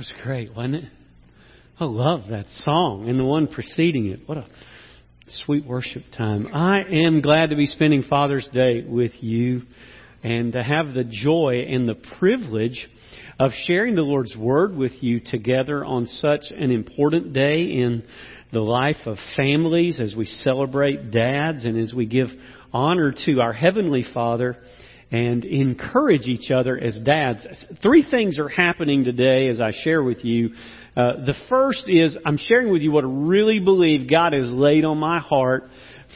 was great, wasn't it? I love that song and the one preceding it. What a sweet worship time. I am glad to be spending Father's Day with you and to have the joy and the privilege of sharing the Lord's Word with you together on such an important day in the life of families as we celebrate dads and as we give honor to our Heavenly Father and encourage each other as dads. Three things are happening today as I share with you. Uh, the first is I'm sharing with you what I really believe God has laid on my heart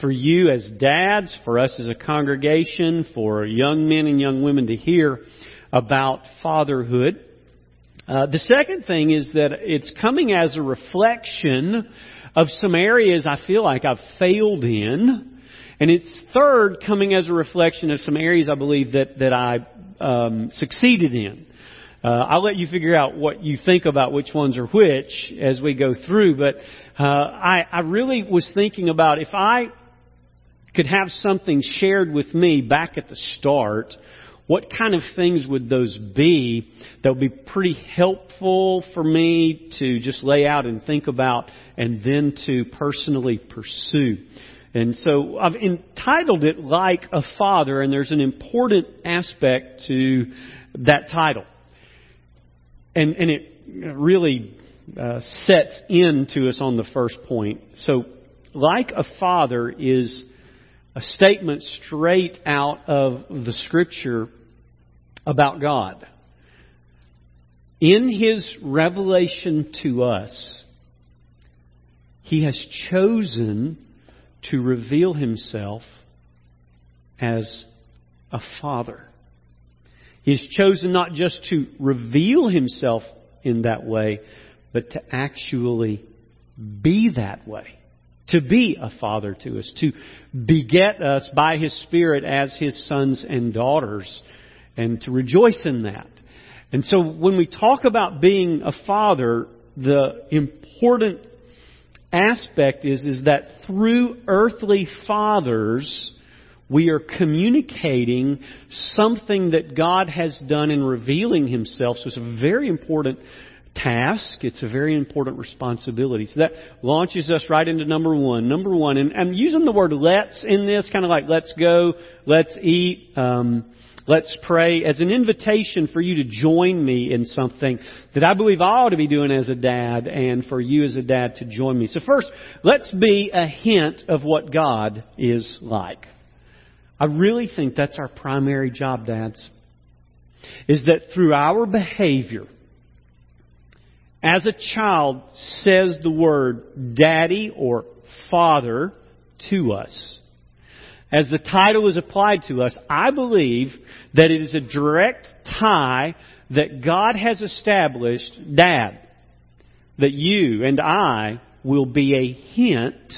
for you as dads, for us as a congregation, for young men and young women to hear about fatherhood. Uh, the second thing is that it's coming as a reflection of some areas I feel like I've failed in and it's third coming as a reflection of some areas I believe that, that I um, succeeded in. Uh, I'll let you figure out what you think about which ones are which as we go through, but uh, I, I really was thinking about if I could have something shared with me back at the start, what kind of things would those be that would be pretty helpful for me to just lay out and think about and then to personally pursue? And so I've entitled it Like a Father, and there's an important aspect to that title. And, and it really uh, sets into us on the first point. So, like a father is a statement straight out of the scripture about God. In his revelation to us, he has chosen to reveal himself as a father. He has chosen not just to reveal himself in that way, but to actually be that way. To be a father to us, to beget us by his Spirit as his sons and daughters, and to rejoice in that. And so when we talk about being a father, the important aspect is, is that through earthly fathers, we are communicating something that God has done in revealing Himself. So it's a very important task. It's a very important responsibility. So that launches us right into number one. Number one, and I'm using the word let's in this, kind of like let's go, let's eat. Um, Let's pray as an invitation for you to join me in something that I believe I ought to be doing as a dad and for you as a dad to join me. So first, let's be a hint of what God is like. I really think that's our primary job, dads. Is that through our behavior, as a child says the word daddy or father to us, as the title is applied to us, I believe that it is a direct tie that God has established, Dad, that you and I will be a hint,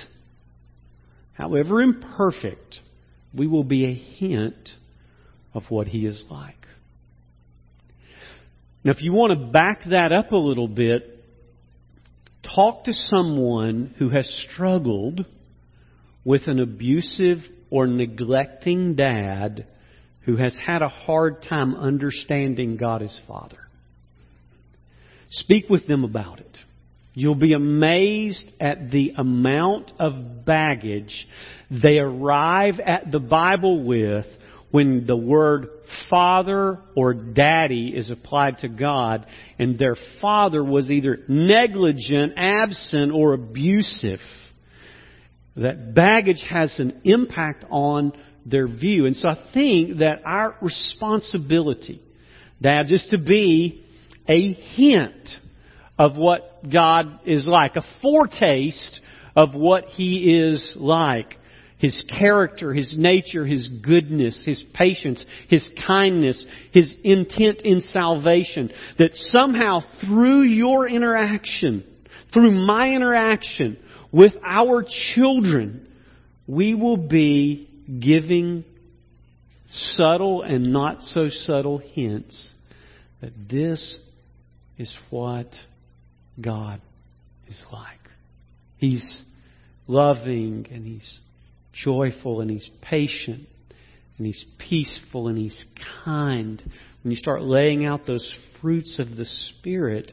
however imperfect, we will be a hint of what He is like. Now, if you want to back that up a little bit, talk to someone who has struggled with an abusive or neglecting dad who has had a hard time understanding God as Father. Speak with them about it. You'll be amazed at the amount of baggage they arrive at the Bible with when the word father or daddy is applied to God and their father was either negligent, absent, or abusive that baggage has an impact on their view. And so I think that our responsibility, dads, is to be a hint of what God is like, a foretaste of what He is like. His character, His nature, His goodness, His patience, His kindness, His intent in salvation. That somehow through your interaction, through my interaction, with our children, we will be giving subtle and not so subtle hints that this is what God is like. He's loving and He's joyful and He's patient and He's peaceful and He's kind. When you start laying out those fruits of the Spirit,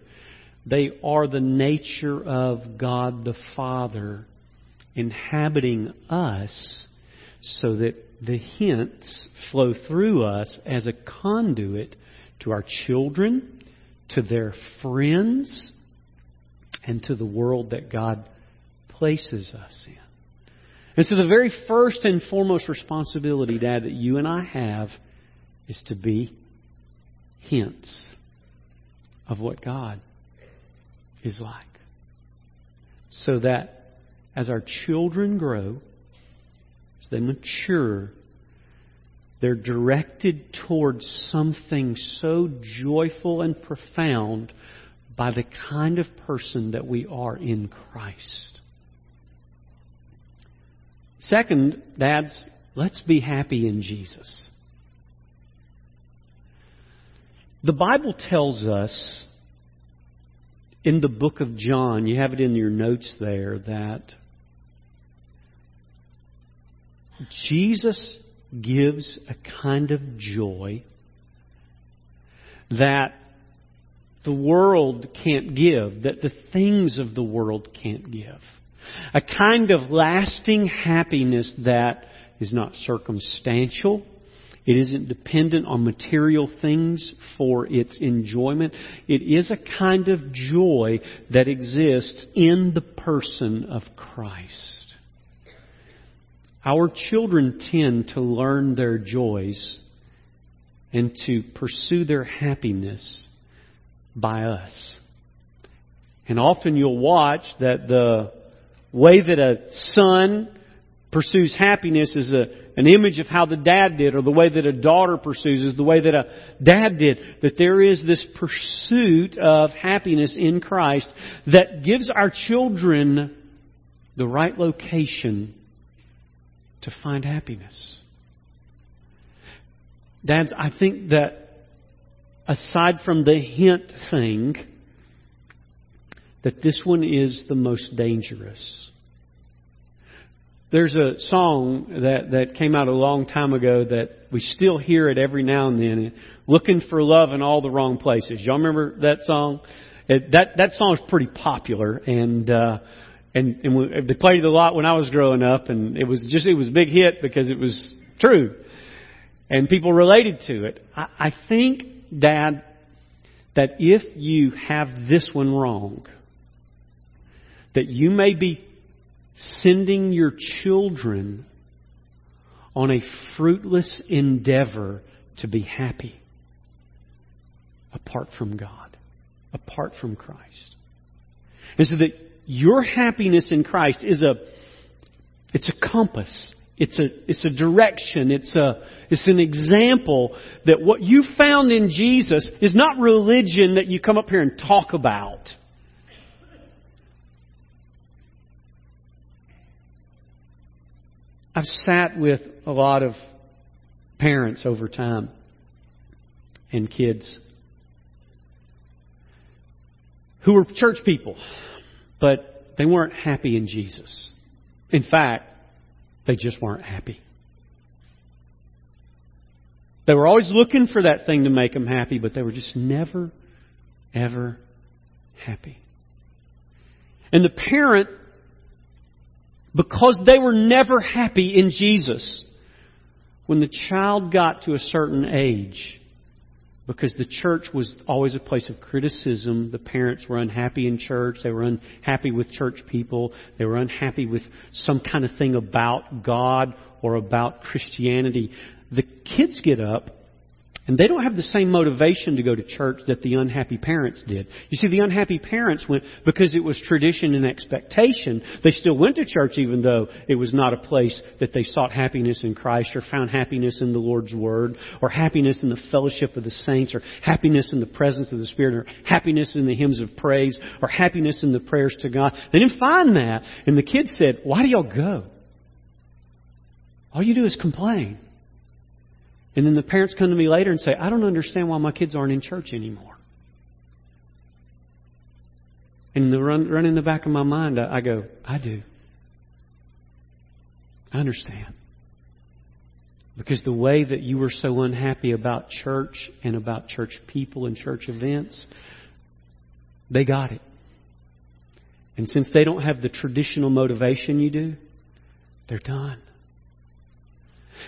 They are the nature of God the Father inhabiting us so that the hints flow through us as a conduit to our children, to their friends, and to the world that God places us in. And so the very first and foremost responsibility, Dad, that you and I have is to be hints of what God is like. So that as our children grow, as they mature, they're directed towards something so joyful and profound by the kind of person that we are in Christ. Second, dads, let's be happy in Jesus. The Bible tells us in the book of John, you have it in your notes there, that Jesus gives a kind of joy that the world can't give, that the things of the world can't give. A kind of lasting happiness that is not circumstantial. It isn't dependent on material things for its enjoyment. It is a kind of joy that exists in the person of Christ. Our children tend to learn their joys and to pursue their happiness by us. And often you'll watch that the way that a son pursues happiness is a, an image of how the dad did, or the way that a daughter pursues is the way that a dad did. That there is this pursuit of happiness in Christ that gives our children the right location to find happiness. Dads, I think that aside from the hint thing, that this one is the most dangerous. There's a song that, that came out a long time ago that we still hear it every now and then. Looking for love in all the wrong places. Y'all remember that song? It, that that song is pretty popular, and uh, and, and we, they played it a lot when I was growing up, and it was just it was a big hit because it was true, and people related to it. I, I think, Dad, that if you have this one wrong, that you may be sending your children on a fruitless endeavor to be happy apart from God, apart from Christ. And so that your happiness in Christ is a it's a compass. It's a it's a direction. It's a it's an example that what you found in Jesus is not religion that you come up here and talk about. I've sat with a lot of parents over time and kids who were church people but they weren't happy in Jesus. In fact, they just weren't happy. They were always looking for that thing to make them happy, but they were just never, ever happy. And the parent, because they were never happy in Jesus, when the child got to a certain age, because the church was always a place of criticism. The parents were unhappy in church. They were unhappy with church people. They were unhappy with some kind of thing about God or about Christianity. The kids get up and they don't have the same motivation to go to church that the unhappy parents did. You see, the unhappy parents went because it was tradition and expectation. They still went to church even though it was not a place that they sought happiness in Christ or found happiness in the Lord's Word or happiness in the fellowship of the saints or happiness in the presence of the Spirit or happiness in the hymns of praise or happiness in the prayers to God. They didn't find that. And the kids said, why do y'all go? All you do is complain. And then the parents come to me later and say, I don't understand why my kids aren't in church anymore. And the run, run in the back of my mind, I, I go, I do. I understand. Because the way that you were so unhappy about church and about church people and church events They got it. And since they don't have the traditional motivation you do, they're done.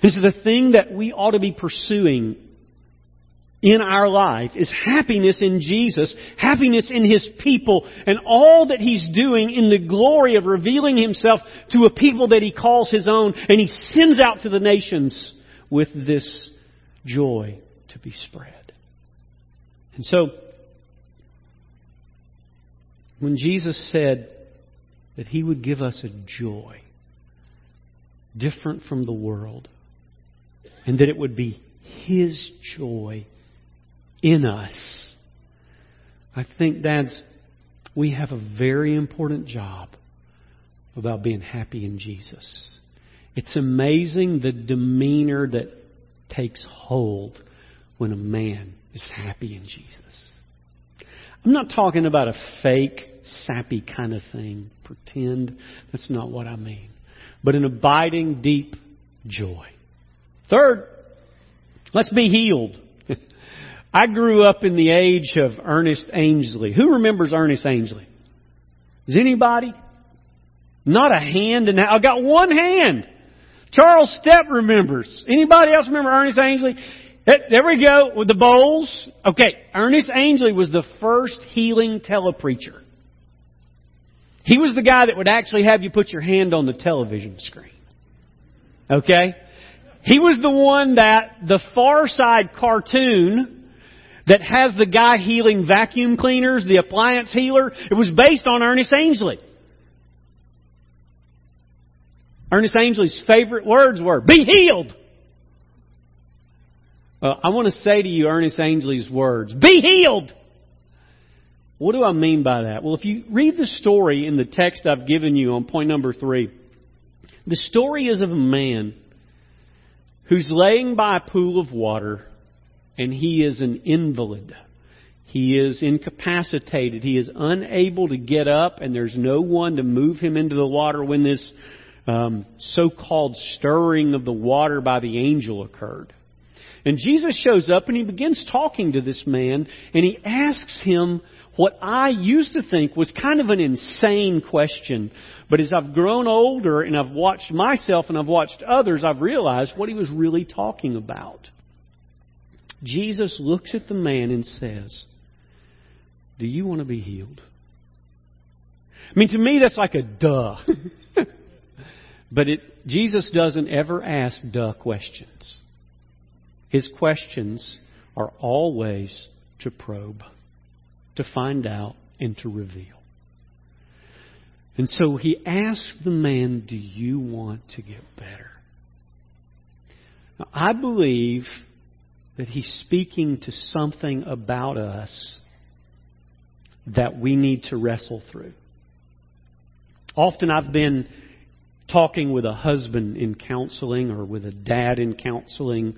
And so the thing that we ought to be pursuing in our life is happiness in Jesus, happiness in His people, and all that He's doing in the glory of revealing Himself to a people that He calls His own, and He sends out to the nations with this joy to be spread. And so, when Jesus said that He would give us a joy different from the world, and that it would be His joy in us. I think, dads, we have a very important job about being happy in Jesus. It's amazing the demeanor that takes hold when a man is happy in Jesus. I'm not talking about a fake, sappy kind of thing, pretend. That's not what I mean. But an abiding, deep joy. Third, let's be healed. I grew up in the age of Ernest Angley. Who remembers Ernest Angley? Is anybody? Not a hand in that. I got one hand. Charles Stepp remembers. Anybody else remember Ernest Angley? Eh, there we go with the bowls. Okay, Ernest Angley was the first healing telepreacher. He was the guy that would actually have you put your hand on the television screen. Okay? He was the one that the Far Side cartoon that has the guy healing vacuum cleaners, the appliance healer, it was based on Ernest Angley. Ernest Angley's favorite words were, be healed! Uh, I want to say to you Ernest Angley's words, be healed! What do I mean by that? Well, if you read the story in the text I've given you on point number three, the story is of a man who's laying by a pool of water and he is an invalid. He is incapacitated. He is unable to get up, and there's no one to move him into the water when this um, so called stirring of the water by the angel occurred. And Jesus shows up and he begins talking to this man, and he asks him what I used to think was kind of an insane question. But as I've grown older and I've watched myself and I've watched others, I've realized what he was really talking about. Jesus looks at the man and says, Do you want to be healed? I mean, to me, that's like a duh. but it, Jesus doesn't ever ask duh questions. His questions are always to probe, to find out, and to reveal. And so he asked the man, Do you want to get better? Now, I believe that he's speaking to something about us that we need to wrestle through. Often I've been talking with a husband in counseling or with a dad in counseling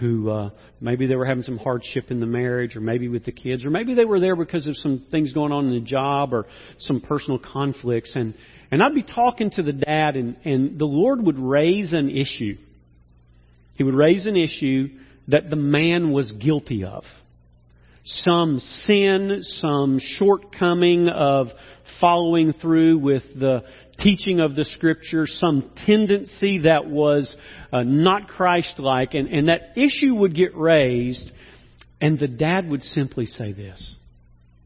who uh, maybe they were having some hardship in the marriage or maybe with the kids or maybe they were there because of some things going on in the job or some personal conflicts and and I'd be talking to the dad and and the Lord would raise an issue. He would raise an issue that the man was guilty of. Some sin, some shortcoming of following through with the teaching of the Scripture, some tendency that was uh, not Christ like, and, and that issue would get raised, and the dad would simply say this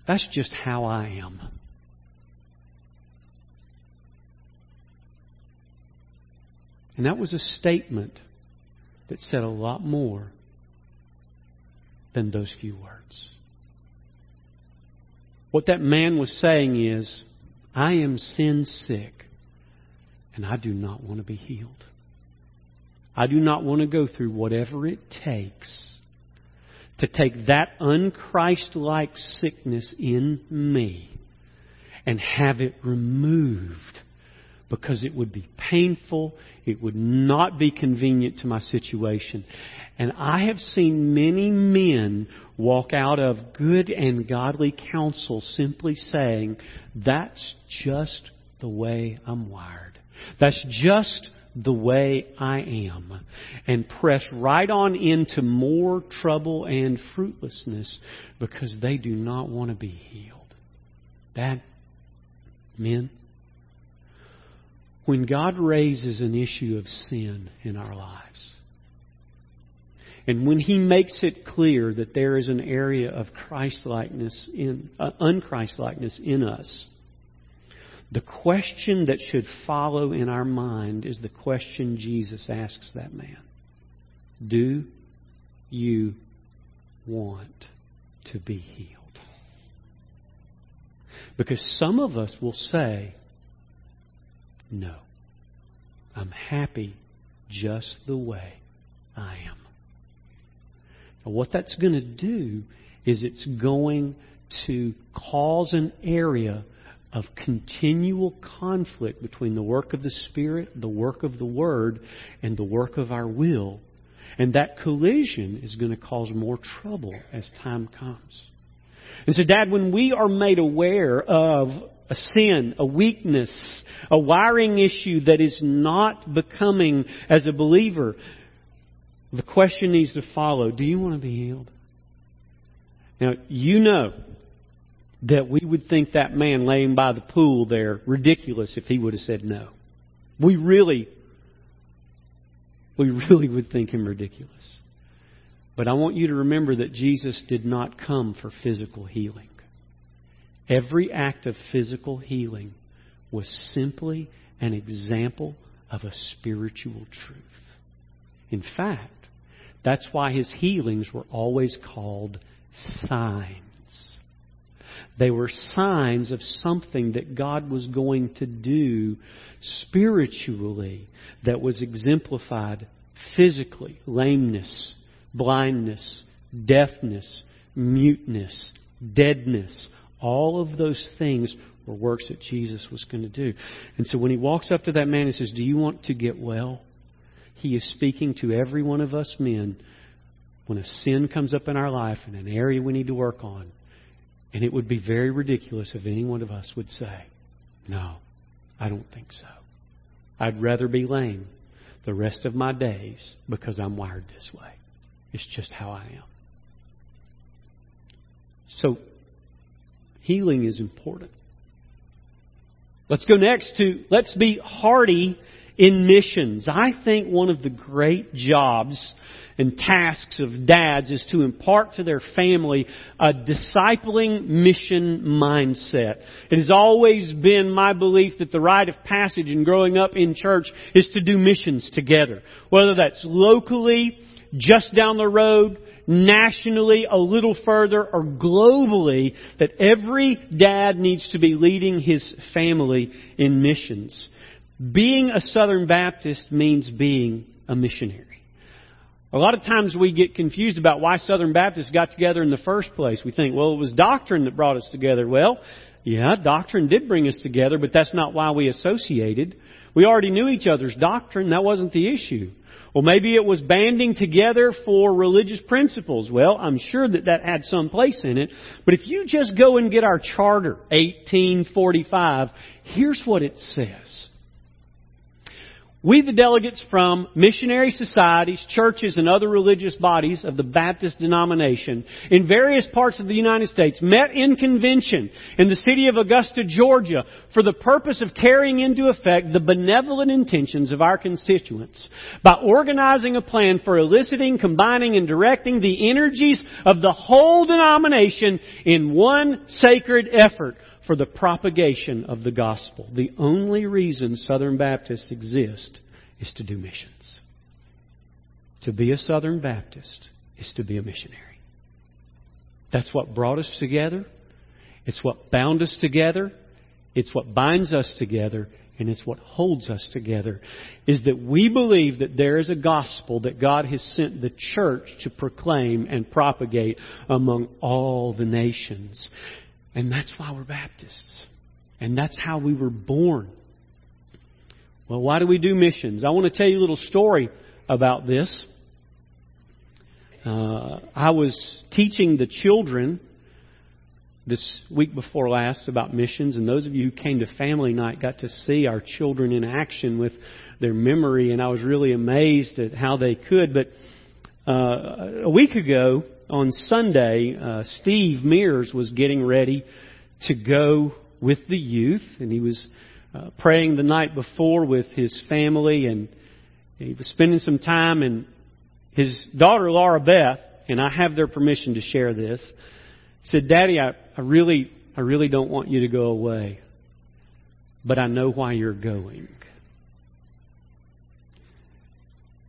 That's just how I am. And that was a statement that said a lot more than those few words. What that man was saying is, I am sin sick, and I do not want to be healed. I do not want to go through whatever it takes to take that unchristlike sickness in me and have it removed because it would be painful, it would not be convenient to my situation. And I have seen many men walk out of good and godly counsel simply saying, That's just the way I'm wired. That's just the way I am. And press right on into more trouble and fruitlessness because they do not want to be healed. That, men, when God raises an issue of sin in our lives, and when He makes it clear that there is an area of Christlikeness in uh, unChristlikeness in us, the question that should follow in our mind is the question Jesus asks that man: Do you want to be healed? Because some of us will say, No, I'm happy just the way I am. And what that's going to do is it's going to cause an area of continual conflict between the work of the Spirit, the work of the Word, and the work of our will. And that collision is going to cause more trouble as time comes. And so, Dad, when we are made aware of a sin, a weakness, a wiring issue that is not becoming as a believer, the question needs to follow Do you want to be healed? Now, you know that we would think that man laying by the pool there ridiculous if he would have said no. We really, we really would think him ridiculous. But I want you to remember that Jesus did not come for physical healing. Every act of physical healing was simply an example of a spiritual truth. In fact, that's why his healings were always called signs. They were signs of something that God was going to do spiritually that was exemplified physically lameness, blindness, deafness, muteness, deadness. All of those things were works that Jesus was going to do. And so when he walks up to that man and says, Do you want to get well? He is speaking to every one of us men when a sin comes up in our life in an area we need to work on. And it would be very ridiculous if any one of us would say, No, I don't think so. I'd rather be lame the rest of my days because I'm wired this way. It's just how I am. So, healing is important. Let's go next to let's be hardy in missions. I think one of the great jobs and tasks of dads is to impart to their family a discipling mission mindset. It has always been my belief that the rite of passage in growing up in church is to do missions together. Whether that's locally, just down the road, nationally, a little further, or globally, that every dad needs to be leading his family in missions. Being a Southern Baptist means being a missionary. A lot of times we get confused about why Southern Baptists got together in the first place. We think, well, it was doctrine that brought us together. Well, yeah, doctrine did bring us together, but that's not why we associated. We already knew each other's doctrine. That wasn't the issue. Well, maybe it was banding together for religious principles. Well, I'm sure that that had some place in it. But if you just go and get our charter, 1845, here's what it says. We, the delegates from missionary societies, churches, and other religious bodies of the Baptist denomination in various parts of the United States, met in convention in the city of Augusta, Georgia, for the purpose of carrying into effect the benevolent intentions of our constituents by organizing a plan for eliciting, combining, and directing the energies of the whole denomination in one sacred effort for the propagation of the gospel. The only reason Southern Baptists exist is to do missions. To be a Southern Baptist is to be a missionary. That's what brought us together. It's what bound us together. It's what binds us together. And it's what holds us together. Is that we believe that there is a gospel that God has sent the church to proclaim and propagate among all the nations. And that's why we're Baptists. And that's how we were born. Well, why do we do missions? I want to tell you a little story about this. Uh, I was teaching the children this week before last about missions, and those of you who came to family night got to see our children in action with their memory, and I was really amazed at how they could. But uh, a week ago, on Sunday, uh, Steve Mears was getting ready to go with the youth, and he was uh, praying the night before with his family, and he was spending some time, and his daughter Laura Beth, and I have their permission to share this, said, "Daddy, I, I really, I really don't want you to go away, but I know why you're going."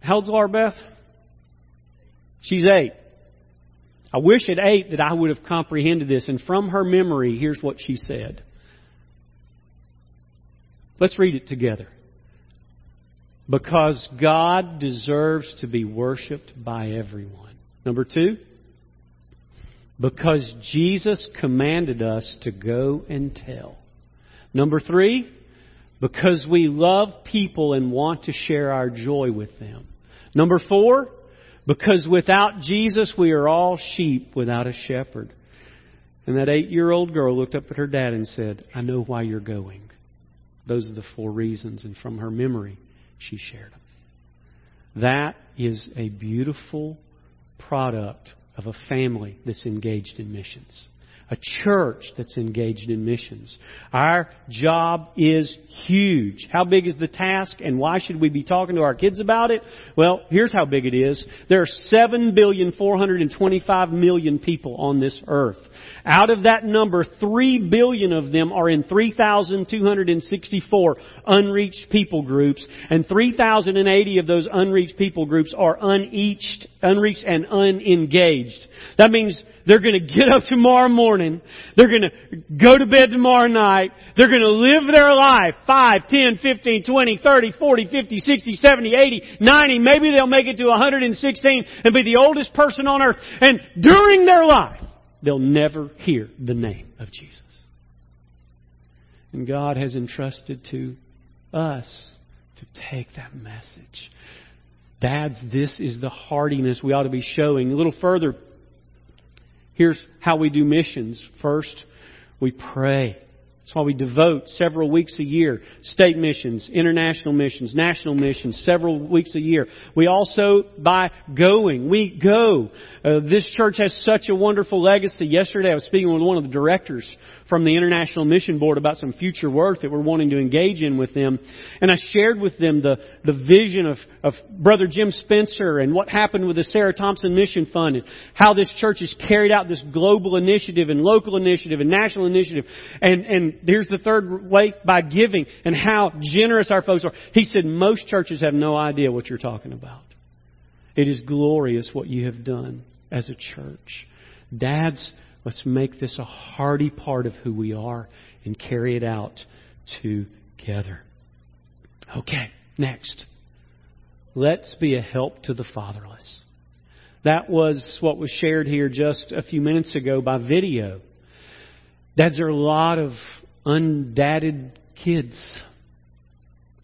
How old's Laura Beth? She's eight. I wish at eight that I would have comprehended this. And from her memory, here's what she said. Let's read it together. Because God deserves to be worshiped by everyone. Number two, because Jesus commanded us to go and tell. Number three, because we love people and want to share our joy with them. Number four, because without Jesus, we are all sheep without a shepherd. And that eight year old girl looked up at her dad and said, I know why you're going. Those are the four reasons. And from her memory, she shared them. That is a beautiful product of a family that's engaged in missions a church that's engaged in missions. Our job is huge. How big is the task and why should we be talking to our kids about it? Well, here's how big it is. There are 7,425 million people on this earth. Out of that number, 3 billion of them are in 3,264 unreached people groups, and 3,080 of those unreached people groups are unreached, unreached and unengaged. That means they're going to get up tomorrow morning, they're going to go to bed tomorrow night, they're going to live their life 5, 10, 15, 20, 30, 40, 50, 60, 70, 80, 90, maybe they'll make it to 116 and be the oldest person on earth. And during their life, they'll never hear the name of Jesus. And God has entrusted to us to take that message. Dads, this is the hardiness we ought to be showing. A little further, here's how we do missions. First, we pray. That's why we devote several weeks a year, state missions, international missions, national missions, several weeks a year. We also, by going, we go. Uh, this church has such a wonderful legacy. Yesterday I was speaking with one of the directors from the International Mission Board about some future work that we're wanting to engage in with them. And I shared with them the, the vision of, of Brother Jim Spencer and what happened with the Sarah Thompson Mission Fund and how this church has carried out this global initiative and local initiative and national initiative. And, and here's the third way, by giving and how generous our folks are. He said most churches have no idea what you're talking about. It is glorious what you have done as a church. Dads, Let's make this a hearty part of who we are and carry it out together. Okay, next. Let's be a help to the fatherless. That was what was shared here just a few minutes ago by video. Dads, there are a lot of undadded kids,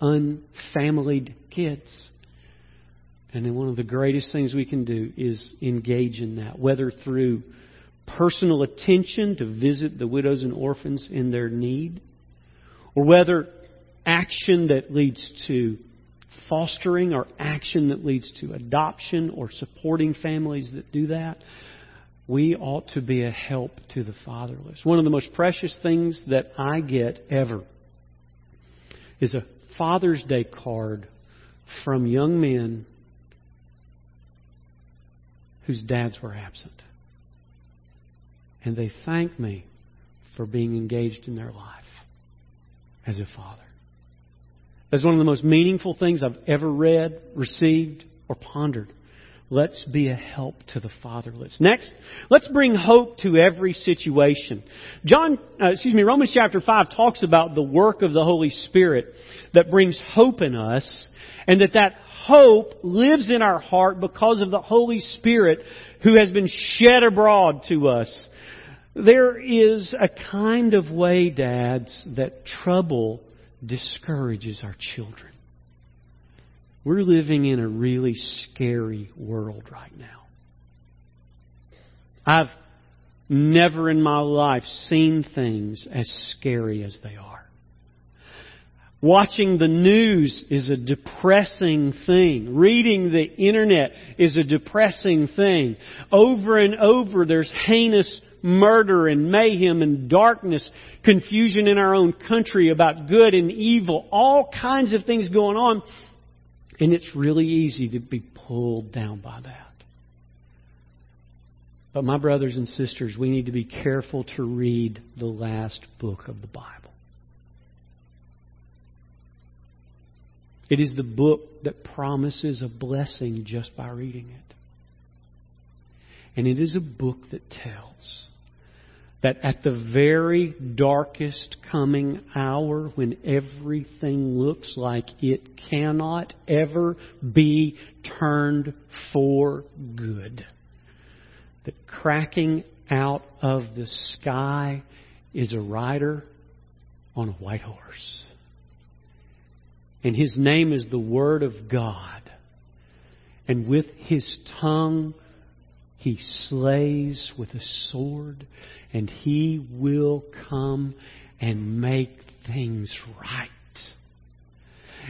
unfamilied kids. And then one of the greatest things we can do is engage in that, whether through personal attention to visit the widows and orphans in their need, or whether action that leads to fostering or action that leads to adoption or supporting families that do that, we ought to be a help to the fatherless. One of the most precious things that I get ever is a Father's Day card from young men whose dads were absent and they thank me for being engaged in their life as a father. That's one of the most meaningful things I've ever read, received, or pondered. Let's be a help to the fatherless. Next, let's bring hope to every situation. John, uh, excuse me, Romans chapter 5 talks about the work of the Holy Spirit that brings hope in us and that that hope lives in our heart because of the Holy Spirit who has been shed abroad to us there is a kind of way, dads, that trouble discourages our children. We're living in a really scary world right now. I've never in my life seen things as scary as they are. Watching the news is a depressing thing. Reading the internet is a depressing thing. Over and over, there's heinous murder and mayhem and darkness, confusion in our own country about good and evil, all kinds of things going on. And it's really easy to be pulled down by that. But my brothers and sisters, we need to be careful to read the last book of the Bible. It is the book that promises a blessing just by reading it. And it is a book that tells that at the very darkest coming hour, when everything looks like it cannot ever be turned for good, the cracking out of the sky is a rider on a white horse. And his name is the Word of God. And with his tongue, he slays with a sword, and he will come and make things right.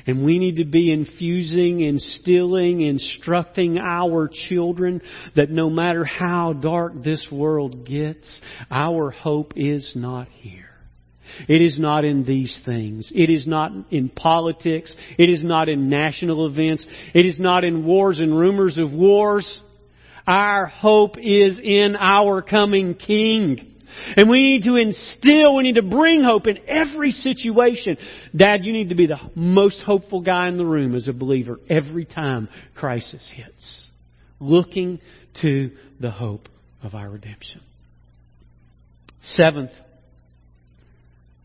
And we need to be infusing, instilling, instructing our children that no matter how dark this world gets, our hope is not here. It is not in these things. It is not in politics. It is not in national events. It is not in wars and rumors of wars. Our hope is in our coming King. And we need to instill, we need to bring hope in every situation. Dad, you need to be the most hopeful guy in the room as a believer every time crisis hits. Looking to the hope of our redemption. Seventh,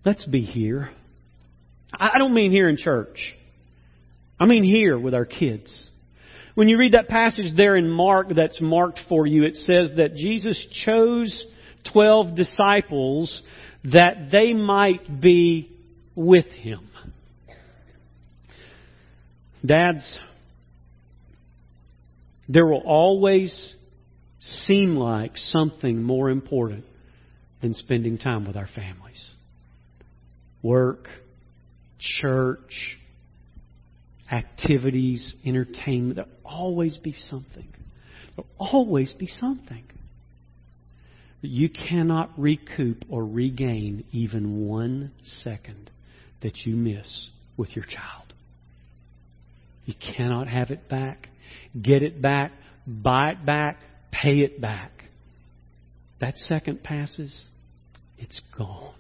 let's be here. I don't mean here in church. I mean here with our kids. When you read that passage there in Mark that's marked for you, it says that Jesus chose 12 disciples that they might be with him. Dads, there will always seem like something more important than spending time with our families. Work, church, activities, entertainment. There'll always be something. There'll always be something. But you cannot recoup or regain even one second that you miss with your child. You cannot have it back, get it back, buy it back, pay it back. That second passes, it's gone.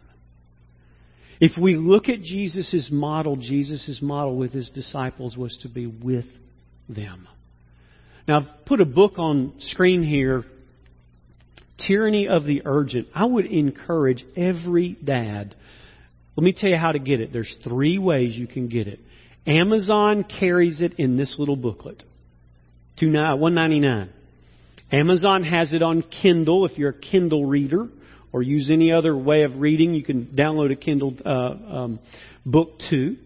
If we look at Jesus' model, Jesus' model with his disciples was to be with them. Now, I've put a book on screen here, Tyranny of the Urgent. I would encourage every dad. Let me tell you how to get it. There's three ways you can get it. Amazon carries it in this little booklet. One ninety nine. Amazon has it on Kindle if you're a Kindle reader or use any other way of reading, you can download a Kindle uh, um, book too.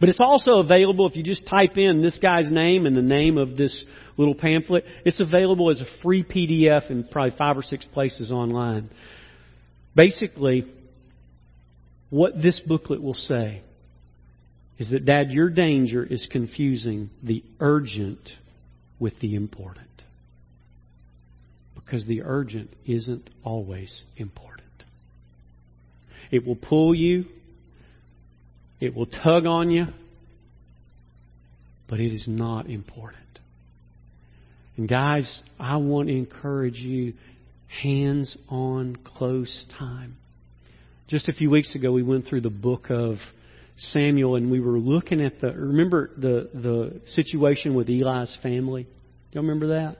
But it's also available if you just type in this guy's name and the name of this little pamphlet. It's available as a free PDF in probably five or six places online. Basically, what this booklet will say is that, Dad, your danger is confusing the urgent with the important because the urgent isn't always important. It will pull you, it will tug on you, but it is not important. And guys, I want to encourage you hands on close time. Just a few weeks ago, we went through the book of Samuel and we were looking at the, remember the, the situation with Eli's family? You remember that?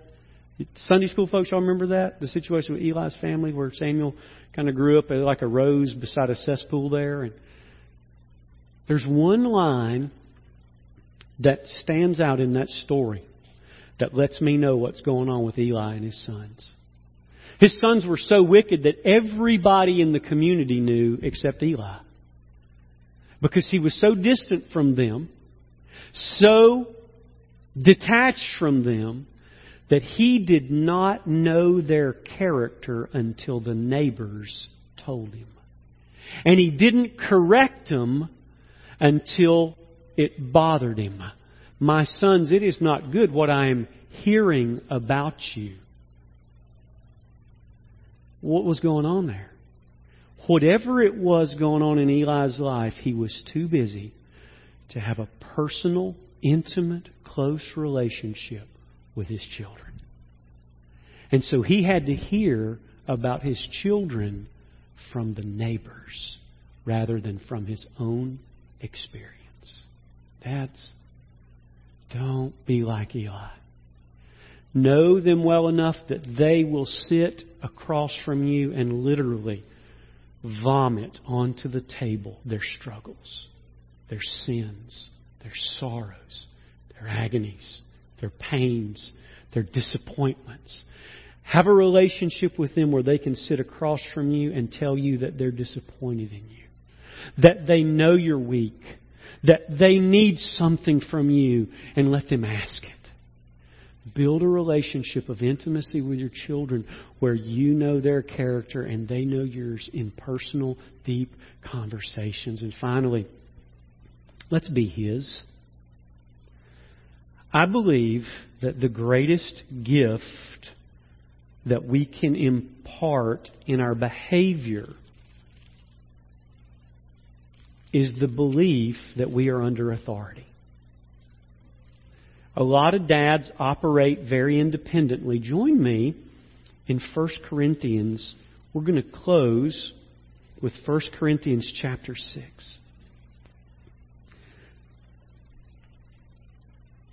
Sunday school folks, y'all remember that? The situation with Eli's family where Samuel kind of grew up like a rose beside a cesspool there. And there's one line that stands out in that story that lets me know what's going on with Eli and his sons. His sons were so wicked that everybody in the community knew except Eli. Because he was so distant from them, so detached from them, that he did not know their character until the neighbors told him. And he didn't correct them until it bothered him. My sons, it is not good what I am hearing about you. what was going on there. Whatever it was going on in Eli's life, he was too busy to have a personal, intimate, close relationship with his children. And so he had to hear about his children from the neighbors rather than from his own experience. Dads, don't be like Eli. Know them well enough that they will sit across from you and literally vomit onto the table their struggles, their sins, their sorrows, their agonies, their pains, their disappointments. Have a relationship with them where they can sit across from you and tell you that they're disappointed in you, that they know you're weak, that they need something from you, and let them ask it. Build a relationship of intimacy with your children where you know their character and they know yours in personal, deep conversations. And finally, let's be His. I believe that the greatest gift that we can impart in our behavior is the belief that we are under authority. A lot of dads operate very independently. Join me in 1 Corinthians. We're going to close with 1 Corinthians chapter 6.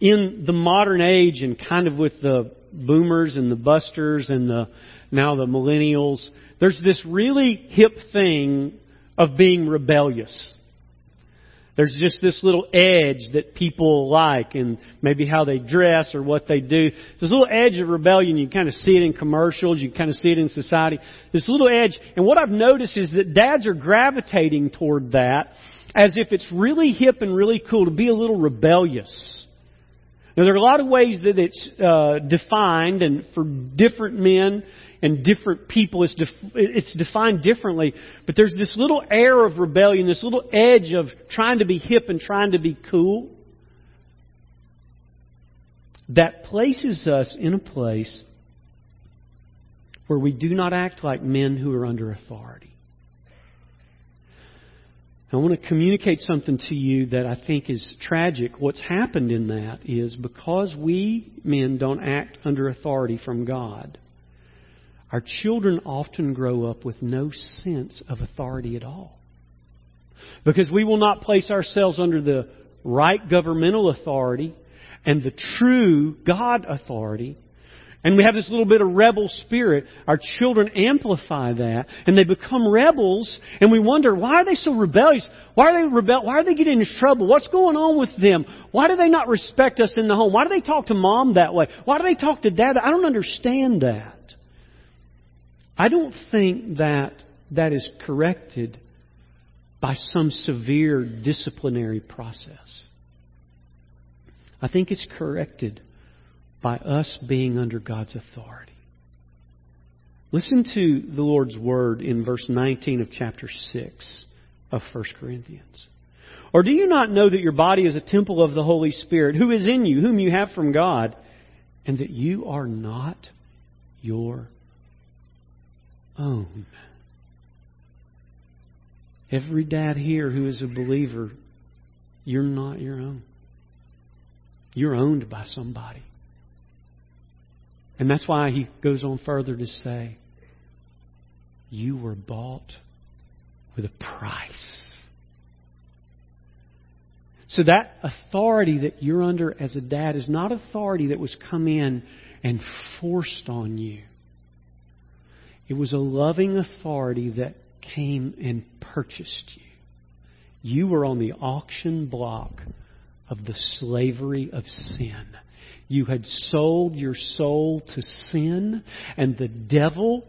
In the modern age and kind of with the boomers and the busters and the now the millennials, there's this really hip thing of being rebellious. There's just this little edge that people like and maybe how they dress or what they do. This little edge of rebellion, you kind of see it in commercials, you kind of see it in society. This little edge. And what I've noticed is that dads are gravitating toward that as if it's really hip and really cool to be a little rebellious. Now there are a lot of ways that it's uh, defined and for different men and different people, it's, def- it's defined differently. But there's this little air of rebellion, this little edge of trying to be hip and trying to be cool that places us in a place where we do not act like men who are under authority. I want to communicate something to you that I think is tragic. What's happened in that is because we men don't act under authority from God, our children often grow up with no sense of authority at all. Because we will not place ourselves under the right governmental authority and the true God authority. And we have this little bit of rebel spirit. Our children amplify that, and they become rebels, and we wonder, why are they so rebellious? Why are they rebel? Why are they getting into trouble? What's going on with them? Why do they not respect us in the home? Why do they talk to mom that way? Why do they talk to dad? I don't understand that. I don't think that that is corrected by some severe disciplinary process. I think it's corrected by us being under God's authority. Listen to the Lord's word in verse 19 of chapter 6 of 1 Corinthians. Or do you not know that your body is a temple of the Holy Spirit, who is in you, whom you have from God, and that you are not your own. Every dad here who is a believer, you're not your own. You're owned by somebody. And that's why he goes on further to say, You were bought with a price. So that authority that you're under as a dad is not authority that was come in and forced on you. It was a loving authority that came and purchased you. You were on the auction block of the slavery of sin. You had sold your soul to sin, and the devil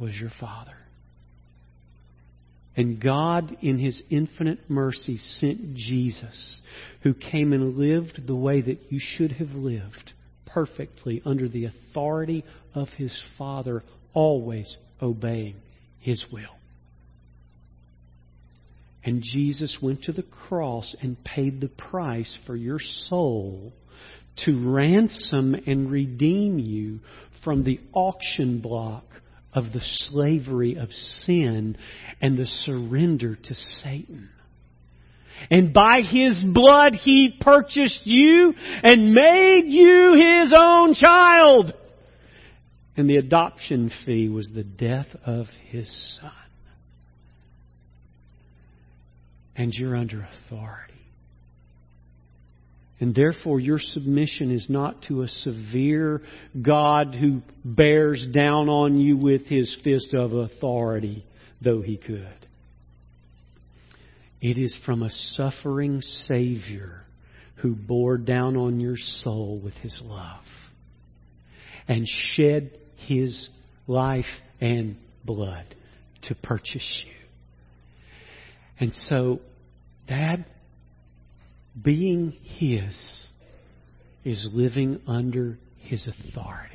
was your father. And God, in His infinite mercy, sent Jesus, who came and lived the way that you should have lived, perfectly under the authority of His Father always obeying His will. And Jesus went to the cross and paid the price for your soul to ransom and redeem you from the auction block of the slavery of sin and the surrender to Satan. And by His blood He purchased you and made you His own child. And the adoption fee was the death of His Son. And you're under authority. And therefore, your submission is not to a severe God who bears down on you with his fist of authority, though he could. It is from a suffering Savior who bore down on your soul with his love and shed his life and blood to purchase you. And so, Dad, being His is living under His authority.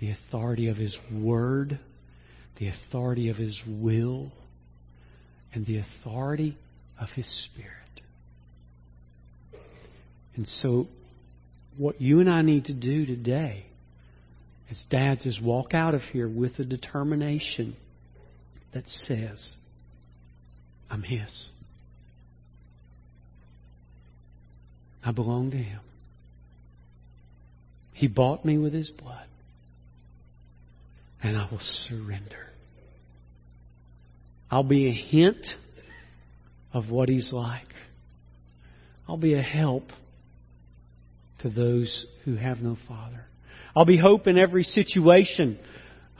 The authority of His Word, the authority of His will, and the authority of His Spirit. And so, what you and I need to do today as dads is walk out of here with a determination that says, I'm His. I belong to Him. He bought me with His blood. And I will surrender. I'll be a hint of what He's like. I'll be a help to those who have no Father. I'll be hope in every situation.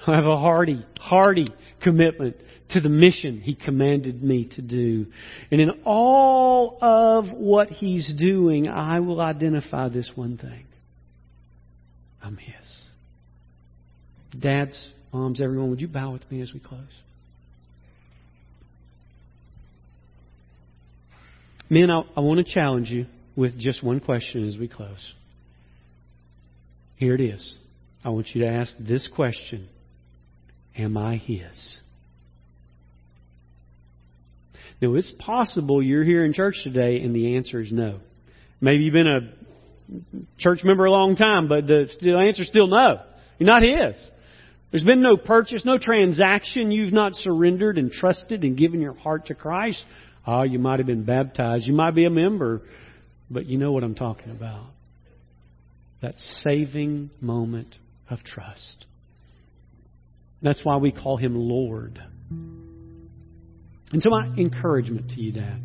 I have a hearty, hearty commitment to the mission He commanded me to do. And in all of what He's doing, I will identify this one thing I'm His. Dads, moms, everyone, would you bow with me as we close? Men, I, I want to challenge you with just one question as we close. Here it is. I want you to ask this question Am I His? Now, it's possible you're here in church today and the answer is no. Maybe you've been a church member a long time, but the answer is still no. You're not His. There's been no purchase, no transaction. You've not surrendered and trusted and given your heart to Christ. Oh, you might have been baptized. You might be a member, but you know what I'm talking about. That saving moment of trust. That's why we call him Lord. And so, my encouragement to you, Dad,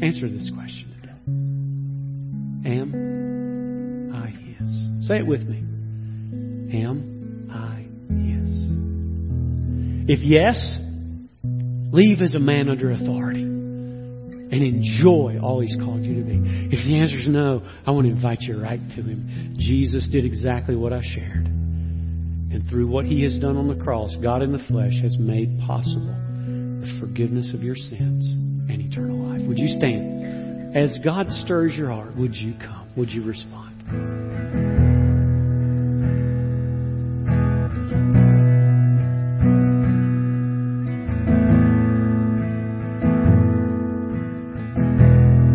answer this question today Am I His? Say it with me. Am I His? If yes, leave as a man under authority and enjoy all He's called you to be. If the answer is no, I want to invite you right to Him. Jesus did exactly what I shared. And through what He has done on the cross, God in the flesh has made possible the forgiveness of your sins and eternal life. Would you stand? As God stirs your heart, would you come? Would you respond?